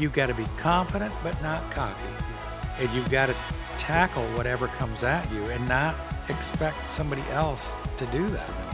you've got to be confident but not cocky. And you've got to tackle whatever comes at you and not expect somebody else to do that.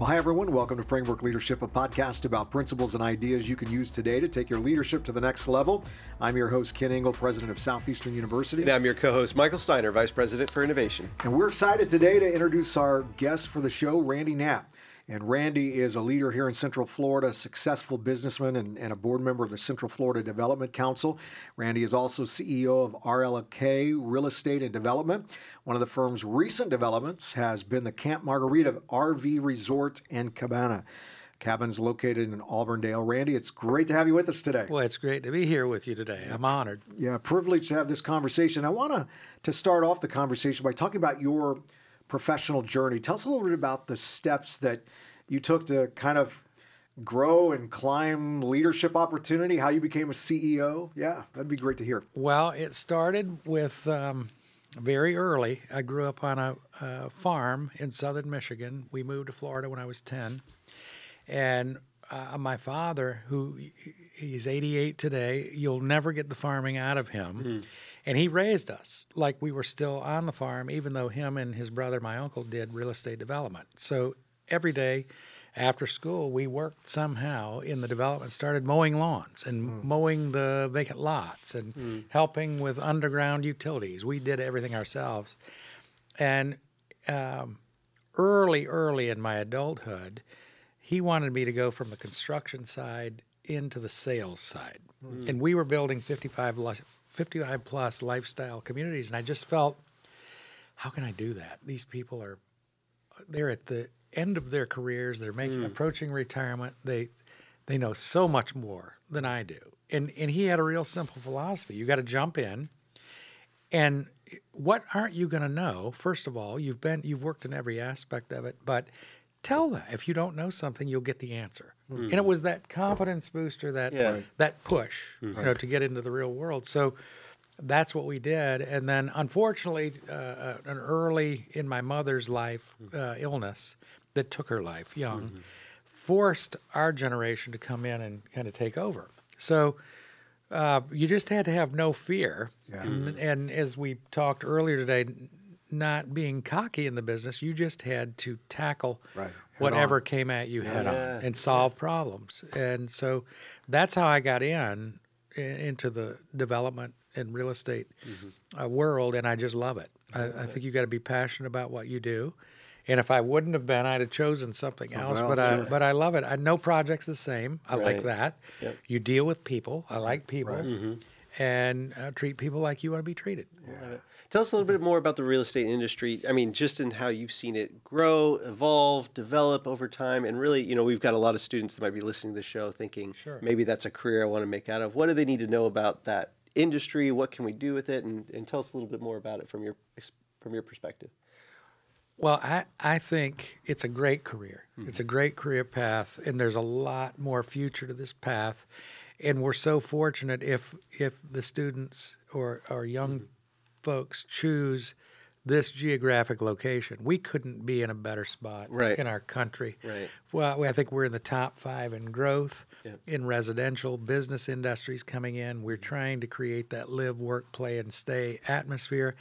Well, hi, everyone. Welcome to Framework Leadership, a podcast about principles and ideas you can use today to take your leadership to the next level. I'm your host, Kent Ingle, president of Southeastern University. And I'm your co host, Michael Steiner, vice president for innovation. And we're excited today to introduce our guest for the show, Randy Knapp. And Randy is a leader here in Central Florida, a successful businessman and, and, a board member of the Central Florida Development Council. Randy is also CEO of RLK Real Estate and Development. One of the firm's recent developments has been the Camp Margarita RV Resort and Cabana. Cabin's located in Auburndale. Randy, it's great to have you with us today. Well, it's great to be here with you today. I'm honored. Yeah, privileged to have this conversation. I want to to start off the conversation by talking about your professional journey. Tell us a little bit about the steps that you took to kind of grow and climb leadership opportunity, how you became a CEO. Yeah, that'd be great to hear. Well, it started with um, very early. I grew up on a, a, farm in southern Michigan. We moved to Florida when I was 10. And uh, my father, who he's 88 today, you'll never get the farming out of him. Mm. And he raised us like we were still on the farm, even though him and his brother, my uncle, did real estate development. So every day after school, we worked somehow in the development, started mowing lawns and mm. mowing the vacant lots and mm. helping with underground utilities. We did everything ourselves. And um, early, early in my adulthood, he wanted me to go from the construction side into the sales side. Mm. And we were building 55 55 plus lifestyle communities. And I just felt, how can I do that? These people are, they're at the end of their careers. They're making, mm. approaching retirement. They, they know so much more than I do. And, and he had a real simple philosophy. You got to jump in and what aren't you going to know? First of all, you've been, you've worked in every aspect of it, but tell them if you don't know something, you'll get the answer. Mm-hmm. And it was that confidence booster, that yeah. that push, mm-hmm. you know, to get into the real world. So that's what we did. And then, unfortunately, uh, uh an early in my mother's life mm-hmm. uh, illness that took her life young mm-hmm. forced our generation to come in and kind of take over. So. Uh, you just had to have no fear, yeah. and, and as we talked earlier today, not being cocky in the business. You just had to tackle right. whatever on. came at you head yeah. on and solve yeah. problems. And so that's how I got in, into the development and real estate mm-hmm. uh, world, and I just love it. I, I think you got to be passionate about what you do. And if I wouldn't have been, I'd have chosen something, something else. else. But sure. I, but I love it. I no project's the same. I right. like that. Yep. You deal with people. I like people. Right. Mm-hmm and uh, treat people like you want to be treated. Yeah. Tell us a little bit more about the real estate industry. I mean, just in how you've seen it grow, evolve, develop over time, and really, you know, we've got a lot of students that might be listening to the show thinking, sure. maybe that's a career I want to make out of. What do they need to know about that industry? What can we do with it? And, and tell us a little bit more about it from your from your perspective. Well, I, I think it's a great career. Mm-hmm. It's a great career path, and there's a lot more future to this path and we're so fortunate if if the students or our young mm-hmm. Folks choose this geographic location. We couldn't be in a better spot right. in our country. Right. Well, I think we're in the top five in growth, in residential, business industries coming in. We're trying to create that live, work, play, and stay atmosphere.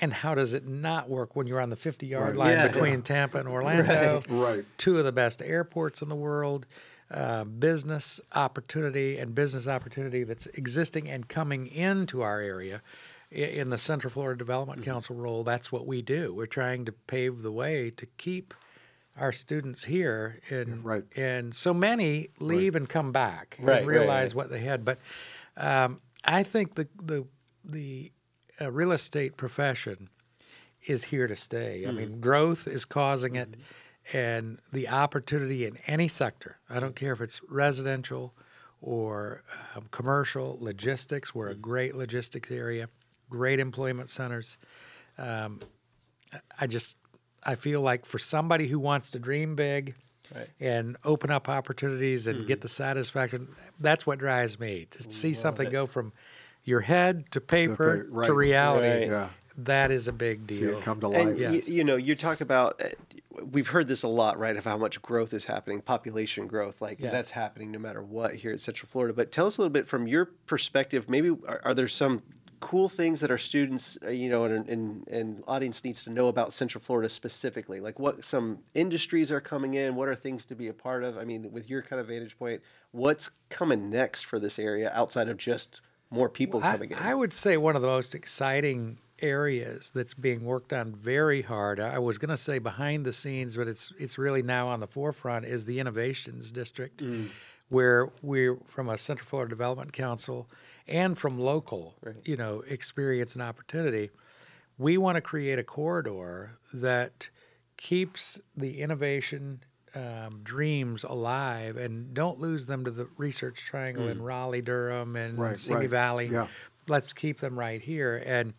And how does it not work when you're on the 50 yard right. line yeah, between yeah. Tampa and Orlando? right. Two of the best airports in the world. Uh, business opportunity and business opportunity that's existing and coming into our area in the Central Florida Development mm-hmm. Council role. That's what we do. We're trying to pave the way to keep our students here, and right. and so many leave right. and come back right, and realize what they had. But um, I think the the the uh, real estate profession is here to stay. Mm-hmm. I mean, growth is causing it. Mm-hmm and the opportunity in any sector. I don't care if it's residential or um, commercial, logistics. We're a great logistics area, great employment centers. Um, I just I feel like for somebody who wants to dream big right. and open up opportunities and mm-hmm. get the satisfaction, that's what drives me to see something it. go from your head to paper to, pay, right. to reality. Right. Yeah that is a big See deal. it come to And life. Yes. you, you know, you talk about. Uh, we've heard this a lot, right? Of how much growth is happening, population growth, like Yes. that's happening no matter what here at Central Florida. But tell us a little bit from your perspective. Maybe are, are there some cool things that our students, uh, you know, and, and and audience needs to know about Central Florida specifically? Like what some industries are coming in? What are things to be a part of? I mean, with your kind of vantage point, what's coming next for this area outside of just more people I, coming in? I would say one of the most exciting areas that's being worked on very hard. I was going to say behind the scenes, but it's it's really now on the forefront is the innovations district, where we're from a Central Florida Development Council and from local, you know, experience and opportunity. We want to create a corridor that keeps the innovation um, dreams alive and don't lose them to the research triangle in Raleigh, Durham, and Right, Simi right. Valley. Yeah. Let's keep them right here. And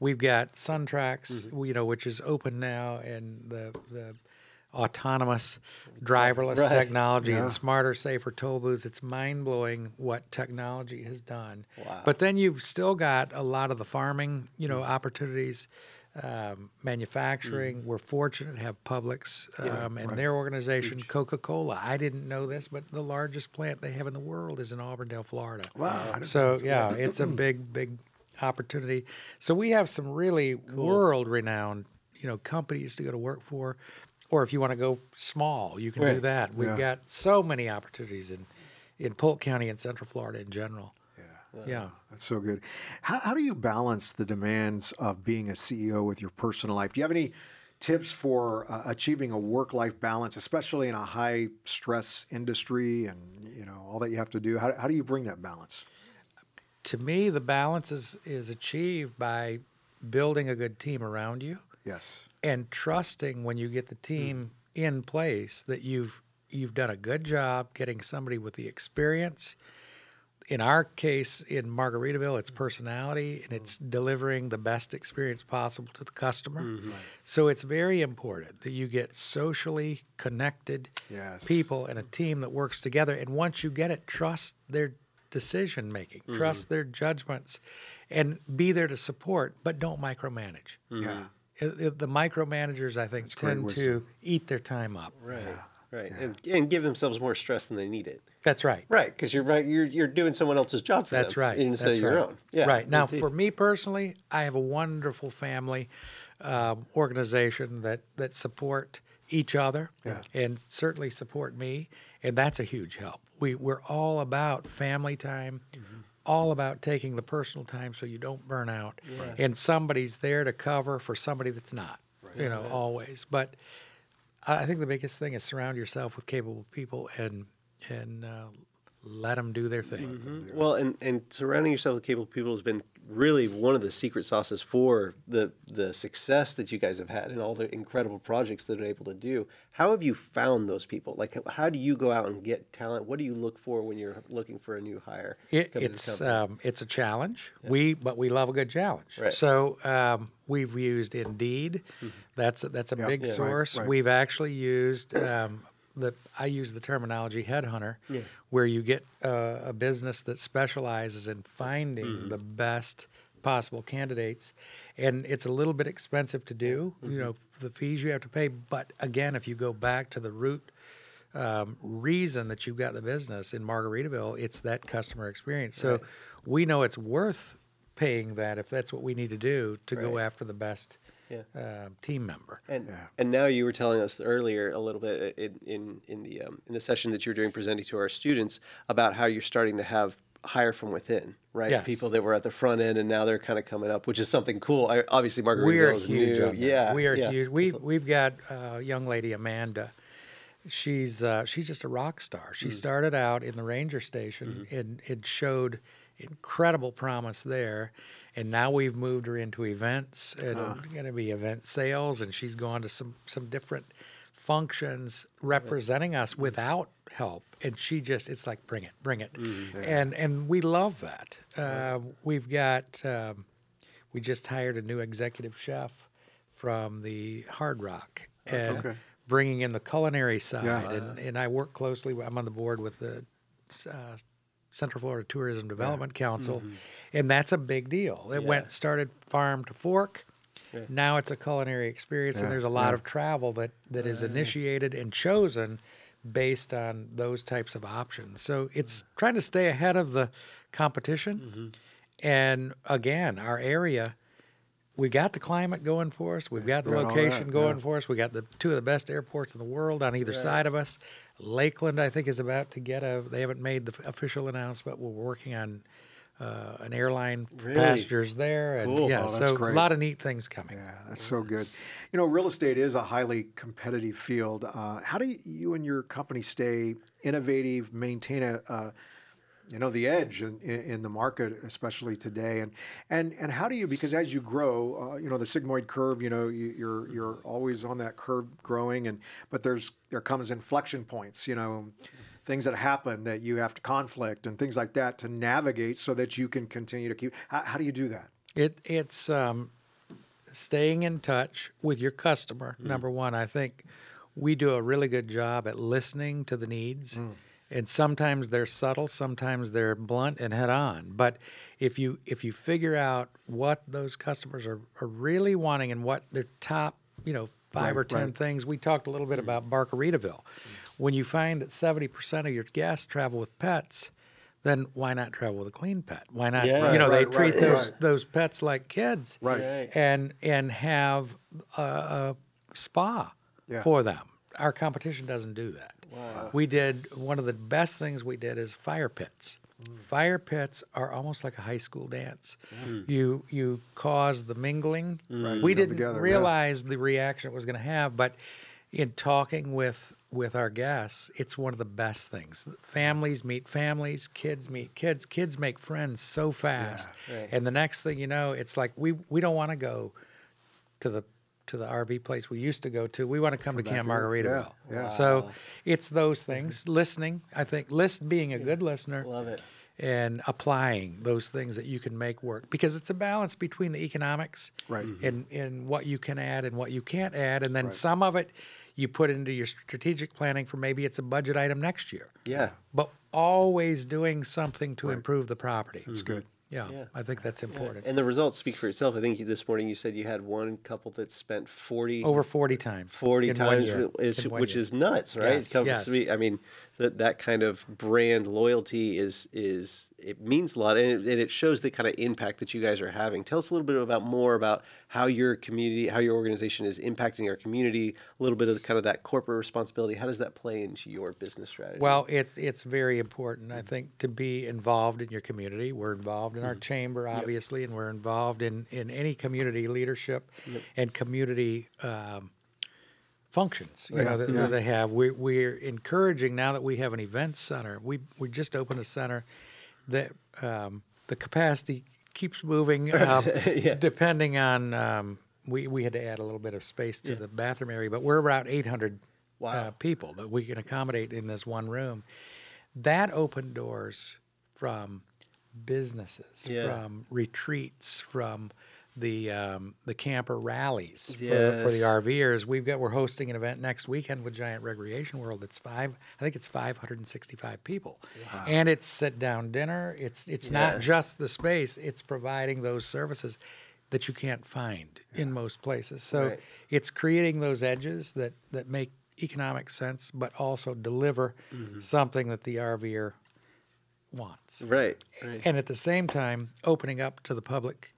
we've got SunTrax, you know, which is open now, and the the autonomous driverless Right. technology Yeah. and smarter, safer toll booths. It's mind blowing what technology has done. Wow. But then you've still got a lot of the farming, you know, opportunities. Um, manufacturing. We're fortunate to have Publix um, and their organization, Coca Cola. I didn't know this, but the largest plant they have in the world is in Auburndale, Florida. Wow, didn't So yeah, it's a big, big opportunity. So we have some really world-renowned, you know, companies to go to work for, or if you want to go small, you can do that. We've Yeah. got so many opportunities in in Polk County and Central Florida in general. Yeah. Yeah. That's so good. How, how do you balance the demands of being a CEO with your personal life? Do you have any tips for uh, achieving a work-life balance, especially in a high-stress industry and you know all that you have to do? How, how do you bring that balance? To me, the balance is is achieved by building a good team around you. Yes. and trusting when you get the hmm. team in place that you've you've done a good job getting somebody with the experience. In our case, in Margaritaville, it's personality and it's hmm. delivering the best experience possible to the customer. Mm-hmm. So it's very important that you get socially connected Yes. people and a team that works together. And once you get it, trust their decision making, mm-hmm. trust their judgments, and be there to support, but don't micromanage. Yeah. Mm-hmm. It- it- the micromanagers, I think, great tend to wisdom. eat their time up. Right. Right. And, and give themselves more stress than they need it. That's right. Right. Because you're right. You're you're doing someone else's job for That's them right. instead That's of your right. own. Yeah. Right now, for easy. me personally, I have a wonderful family um, organization that that support each other Yeah. and certainly support me, and that's a huge help. We we're all about family time. Mm-hmm. All about taking the personal time so you don't burn out, and somebody's there to cover for somebody that's not. You know, always. But I I think the biggest thing is surround yourself with capable people and and uh, let them do their thing. Mhm. Well, and, and surrounding yourself with capable people has been really one of the secret sauces for the the success that you guys have had and all the incredible projects that are able to do. How have you found those people? Like, how- how do you go out and get talent? What do you look for when you're looking for a new hire? It, coming to the it's um, it's a challenge. We but we love a good challenge. Right. So um, we've used Indeed. That's a, that's a Yeah, big yeah, right, source. right. We've actually used um, the I use the terminology headhunter, where you get uh, a business that specializes in finding Mm-hmm. the best possible candidates, and it's a little bit expensive to do. Mm-hmm. You know the fees you have to pay, but again, if you go back to the root um, reason that you've got the business in Margaritaville, it's that customer experience. So we know it's worth paying that if that's what we need to do to go after the best Yeah. um, team member. And Yeah. and now you were telling us earlier a little bit in in, in the um, in the session that you were doing presenting to our students about how you're starting to have hire from within, right? Yes. People that were at the front end and now they're kind of coming up, which is something cool. I, obviously, Margaritaville We're is new. Yeah, we are yeah. huge. We we've got a young lady Amanda. She's uh, she's just a rock star. She started out in the ranger station and it showed incredible promise there. And now we've moved her into events and going to be event sales, and she's gone to some some different functions representing us without help. And she just it's like bring it bring it. And and we love that. Uh, we've got um, we just hired a new executive chef from the Hard Rock and Okay. bringing in the culinary side. Yeah. And, and I work closely, I'm on the board with the uh, Central Florida Tourism Development Council, mm-hmm. and that's a big deal. It went started farm to fork. Now it's a culinary experience, Yeah, and there's a lot yeah. of travel that, that is mm-hmm. initiated and chosen based on those types of options. So it's mm-hmm. trying to stay ahead of the competition. And again, our area, we got the climate going for us. We've got the Got location that, going yeah. for us. We got the two of the best airports in the world on either side of us. Lakeland, I think, is about to get a. They haven't made the official announcement. We're working on uh, an airline Really? passengers there, and Cool. yeah, Oh, that's so great. a lot of neat things coming. Yeah, that's so good. You know, real estate is a highly competitive field. Uh, how do you, you and your company stay innovative, maintain a, uh, you know, the edge in, in, the market, especially today? And and and how do you? Because as you grow, uh, you know, the sigmoid curve. You know, you, you're you're always on that curve growing, and but there's there comes inflection points. You know. Things that happen that you have to conflict and things like that to navigate so that you can continue to keep. How, how do you do that? It it's um, staying in touch with your customer. Number one, I think we do a really good job at listening to the needs. And sometimes they're subtle, sometimes they're blunt and head on. But if you if you figure out what those customers are, are really wanting and what their top, you know, five Right, or ten right. things, we talked a little bit about Barkaritaville. When you find that seventy percent of your guests travel with pets, then why not travel with a clean pet? Why not? Yeah. you know, Right, they treat right, those right. those pets like kids, Right. Right. and and have a, a spa Yeah. for them. Our competition doesn't do that. We did one of the best things we did is fire pits. Mm. Fire pits are almost like a high school dance. Mm. You you cause the mingling. Mm. Right, We didn't together, yeah. realize the reaction it was going to have, but in talking with with our guests, it's one of the best things. Families meet families, kids meet kids, kids make friends so fast. Right. And the next thing you know, it's like we we don't want to go to the to the RV place we used to go to. We want to come, to Camp here. Margaritaville. Yeah, yeah. So it's those things. Mm-hmm. Listening, I think, list being a good listener Love it. and applying those things that you can make work because it's a balance between the economics Right. and, mm-hmm. and what you can add and what you can't add. And then some of it you put into your strategic planning for maybe it's a budget item next year. Yeah. But always doing something to improve the property. It's good. Yeah, Yeah. I think that's important. And the results speak for itself. I think you, this morning you said you had one couple that spent 40 Over 40 times. 40 in one times, year. is, In one which year. is nuts, right? Yes, Comes yes. to me- I mean, that that kind of brand loyalty is is it means a lot, and it, and it shows the kind of impact that you guys are having. Tell us a little bit about more about how your community, how your organization is impacting our community. A little bit of kind of that corporate responsibility. How does that play into your business strategy? Well, it's it's very important, I think, to be involved in your community. We're involved in our chamber, obviously, and we're involved in in any community leadership and community um, functions. You know that, that they have. We we're encouraging now that we have an event center. We we just opened a center that um, the capacity keeps moving up, depending on. Um, we, we had to add a little bit of space to the bathroom area, but we're about 800 uh, people that we can accommodate in this one room. That opened doors from businesses, Yeah. from retreats, from the um, the camper rallies for, the, for the RVers. We've got we're hosting an event next weekend with Giant Recreation World. It's five, I think it's 565 people, and it's sit down dinner. It's it's Yeah. not just the space; it's providing those services that you can't find in most places. So Right. it's creating those edges that that make economic sense, but also deliver Mm-hmm. something that the RVer wants right, right. and at the same time opening up to the public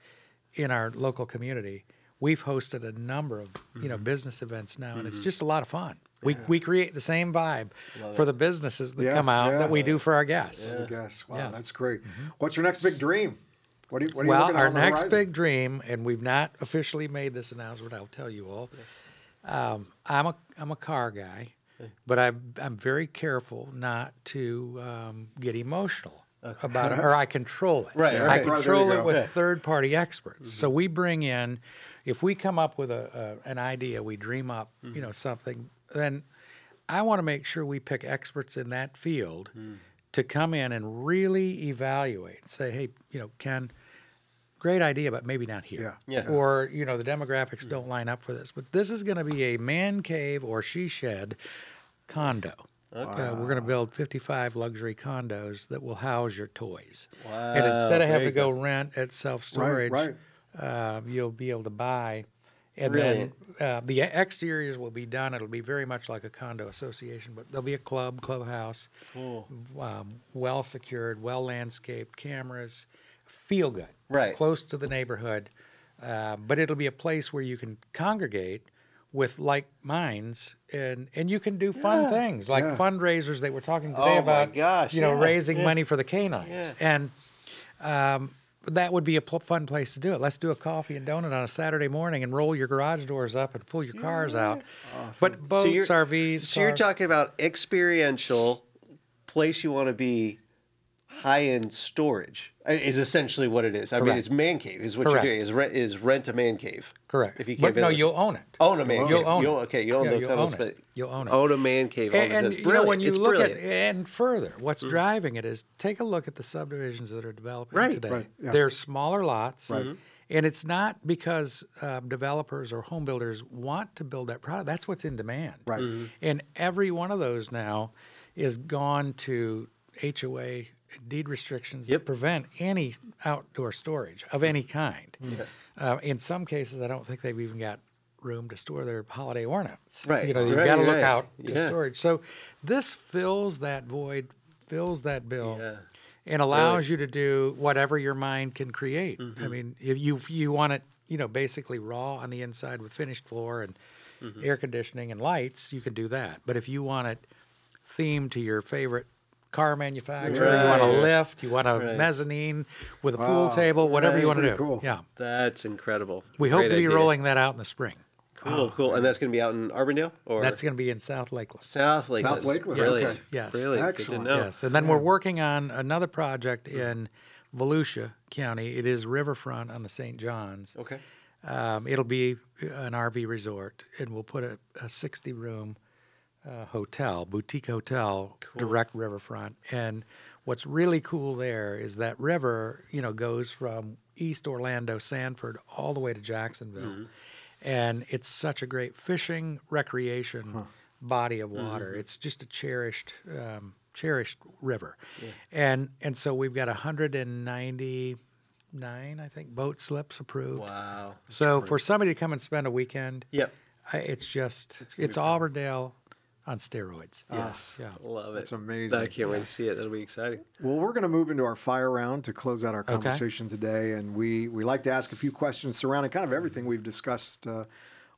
in our local community we've hosted a number of you know business events now and it's just a lot of fun we, we create the same vibe for the businesses that Yeah, come out yeah. that we do for our guests I guess. Wow, Yeah. Mm-hmm. that's great. What's your next big dream? What do you, what are you well looking at our on the next horizon? big dream and we've not officially made this announcement i'll tell you all um, i'm a i'm a car guy but I, i'm very careful not to um, get emotional about it or i control it. Right, i right. You control it with Yeah. third party experts. So mm-hmm. we bring in if we come up with a, a an idea we dream up you mm-hmm. know something then i want to make sure we pick experts in that field mm. to come in and really evaluate and say hey you know ken great idea but maybe not here. Yeah. Yeah. or you know the demographics mm. don't line up for this but this is going to be a man cave or she shed condo Uh, we're going to build 55 luxury condos that will house your toys Wow. and instead of having to go rent at self storage right. um, you'll be able to buy And Brilliant. then uh, the exteriors will be done. It'll be very much like a condo association, but there'll be a club, clubhouse, um, well secured, well landscaped, cameras, feel good, Right. close to the neighborhood. Uh, but it'll be a place where you can congregate with like minds and and you can do fun things like Yeah. fundraisers we're talking today Oh my about gosh, you know yeah, raising money for the canines Yeah. and um, that would be a pl- fun place to do it. Let's do a coffee and donut on a Saturday morning and roll your garage doors up and pull your cars out. But boats, you're- RVs, So you're cars- talking about experiential place you want to be, high end storage is essentially what it is. I mean, Correct. it's man cave is what Correct. you're doing. Is rent is rent a man cave. Correct. If you can't no, build- you'll own it. Own a man cave. You'll cave. own You'll- it. Okay, you own Yeah, the you'll own it. You'll own it. Own a man cave. And, and you know when you it's look brilliant. at and further, what's driving it is take a look at the subdivisions that are developing Right, today. right, yeah. They're smaller lots, and it's not because uh, developers or home builders want to build that product. That's what's in demand. Right. Mm-hmm. Mhm. And every one of those now is gone to HOA deed restrictions Yep. that prevent any outdoor storage of any kind. Mm-hmm. Uh, in some cases, I don't think they've even got room to store their holiday ornaments. Right, You know, you've right, got to look right. out to Yeah. storage. So this fills that void, fills that bill, Yeah. and allows you to do whatever your mind can create. Mm-hmm. I mean, if you you want it, you know, basically raw on the inside with finished floor and Mm-hmm. air conditioning and lights, you can do that. But if you want it themed to your favorite car manufacturer, you want a lift, you want a Right. mezzanine with a pool table, whatever That's you want to do. cool. Yeah. That's incredible. We hope Great to be idea. rolling that out in the spring. Cool, cool. And that's going to be out in Auburndale or That's going to be in South Lakeland. South Lakeland. South Lakeland, Brilliant. okay. Yes. Brilliant. Excellent. Good to know. Yes, and then we're working on another project in Volusia County. It is riverfront on the St. Johns. Okay. Um, it'll be an RV resort, and we'll put a, a 60 room uh, hotel, boutique hotel, direct riverfront. And what's really cool there is that river, you know, goes from East Orlando, Sanford, all the way to Jacksonville. And it's such a great fishing recreation body of water. It's just a cherished, um, cherished river. And and so we've got 199, I think, boat slips approved. Wow. So for somebody to come and spend a weekend, Yep. I, it's just it's, Auburndale on steroids. Yes. yeah. Love it. That's amazing. I can't wait to see it. That'll be exciting. Well, we're going to move into our fire round to close out our conversation today, and we we like to ask a few questions surrounding kind of everything we've discussed uh,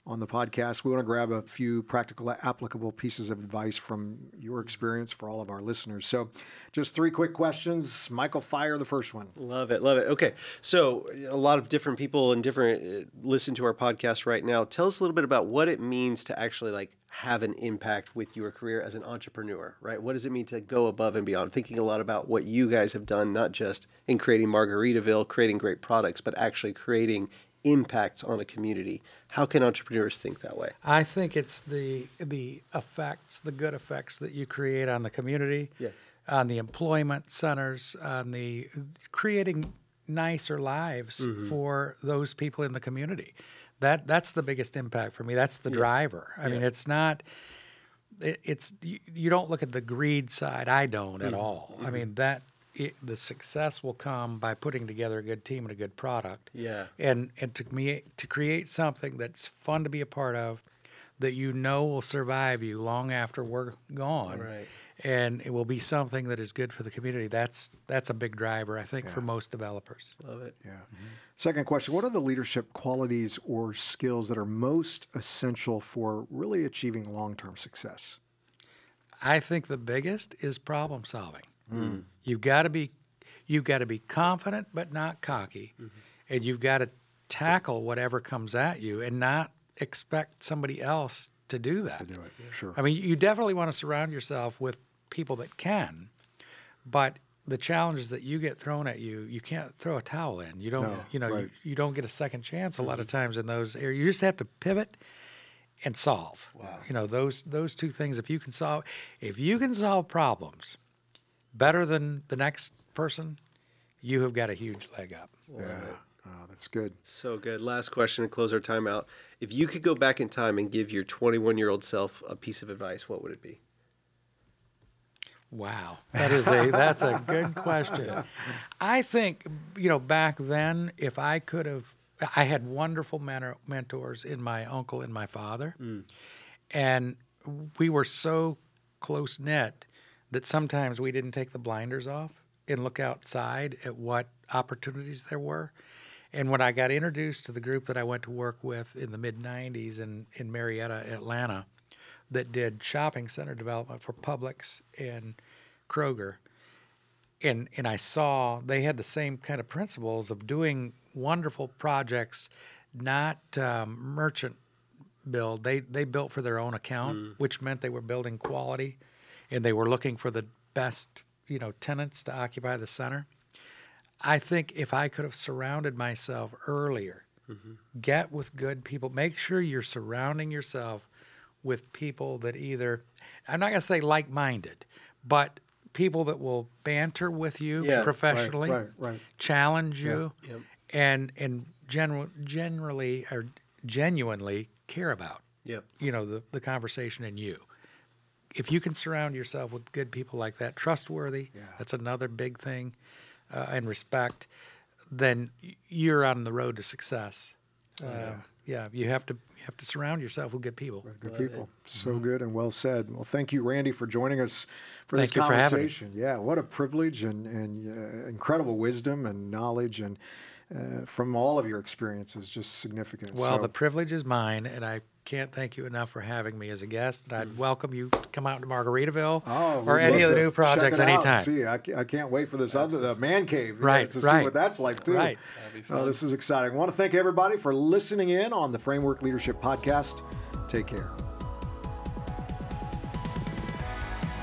on the podcast. We want to grab a few practical, applicable pieces of advice from your experience for all of our listeners. So, just three quick questions. Michael, fire the first one. Love it, love it. Okay, so a lot of different people and different uh, listen to our podcast right now. Tell us a little bit about what it means to actually like have an impact with your career as an entrepreneur, right? What does it mean to go above and beyond? Thinking a lot about what you guys have done, not just in creating Margaritaville, creating great products, but actually creating impact on a community. How can entrepreneurs think that way? I think it's the the effects, the good effects that you create on the community, Yeah. on the employment centers, on the creating nicer lives Mm-hmm. for those people in the community. That that's the biggest impact for me. That's the driver. I mean, it's not. It, it's you, you don't look at the greed side. I don't Mm-hmm. at all. I mean that it, the success will come by putting together a good team and a good product. Yeah. and and to me to create something that's fun to be a part of that you know will survive you long after we're gone Right. And it will be something that is good for the community. That's that's a big driver i think for most developers. Love it. Yeah. Mm-hmm. Second question What are the leadership qualities or skills that are most essential for really achieving long term success? i think the biggest is problem solving. Mm. Mm. You've got to be you've got to be confident but not cocky. Mm-hmm. And you've got to tackle whatever comes at you and not expect somebody else to do that To do it. Sure. I mean, you definitely want to surround yourself with people that can, but the challenges that you get thrown at you, you can't throw a towel in. You don't, No, you know, right. you, you don't get a second chance a lot of mm-hmm. times in those areas. You just have to pivot and solve. Wow. You know, those those two things. If you can solve, if you can solve problems better than the next person, you have got a huge leg up. yeah. Oh, that's good. So good. Last question to close our time out. If you could go back in time and give your 21 year old self a piece of advice, what would it be? Wow, that is a that's a good question. I think you know back then, if I could have I had wonderful mentor, mentors in my uncle and my father, mm. and we were so close knit that sometimes we didn't take the blinders off and look outside at what opportunities there were. And when I got introduced to the group that I went to work with in the mid 90s in, in Marietta, Atlanta, that did shopping center development for Publix and Kroger, and and I saw they had the same kind of principles of doing wonderful projects, not um, merchant build. They they built for their own account, which meant they were building quality, and they were looking for the best you know tenants to occupy the center. I think if I could have surrounded myself earlier, mm-hmm. get with good people, make sure you're surrounding yourself with people that either I'm not going to say like-minded, but people that will banter with you Yeah, professionally, right, right. challenge you, Yep. and and general generally or genuinely care about Yep. you know the, the conversation in you if you can surround yourself with good people like that trustworthy that's another big thing uh, and respect then you're on the road to success uh, yeah you have to you have to surround yourself with good people Good people. So good and well said. Well, thank you, Randy, for joining us for this Thank you for having me. conversation. Yeah, what a privilege and, and uh, incredible wisdom and knowledge and uh, from all of your experiences, just significant. well so, the privilege is mine and i can't thank you enough for having me as a guest and i'd welcome you to come out to margaritaville Oh, or any of the new projects anytime See, I, ca- I can't wait for this other the man cave, you know, Right, to see what that's like too. Right. Oh, this is exciting. I want to thank everybody for listening in on the Framework Leadership Podcast. Take care.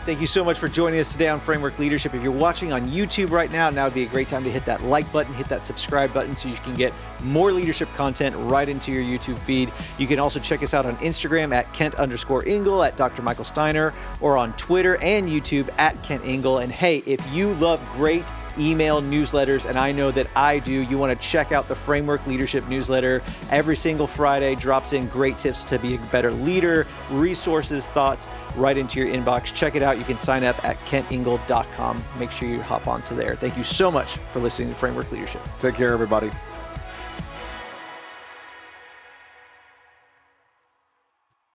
Thank you so much for joining us today on Framework Leadership. If you're watching on YouTube right now, now would be a great time to hit that like button, hit that subscribe button so you can get more leadership content right into your YouTube feed. You can also check us out on Instagram at Kent underscore Ingle, at Dr. Michael Steiner, or on Twitter and YouTube at Kent Ingle. And hey, if you love great email newsletters, and I know that I do. You want to check out the Framework Leadership newsletter. Every single Friday drops in great tips to be a better leader, resources, thoughts right into your inbox. Check it out. You can sign up at kentingle.com. Make sure you hop onto there. Thank you so much for listening to Framework Leadership. Take care, everybody.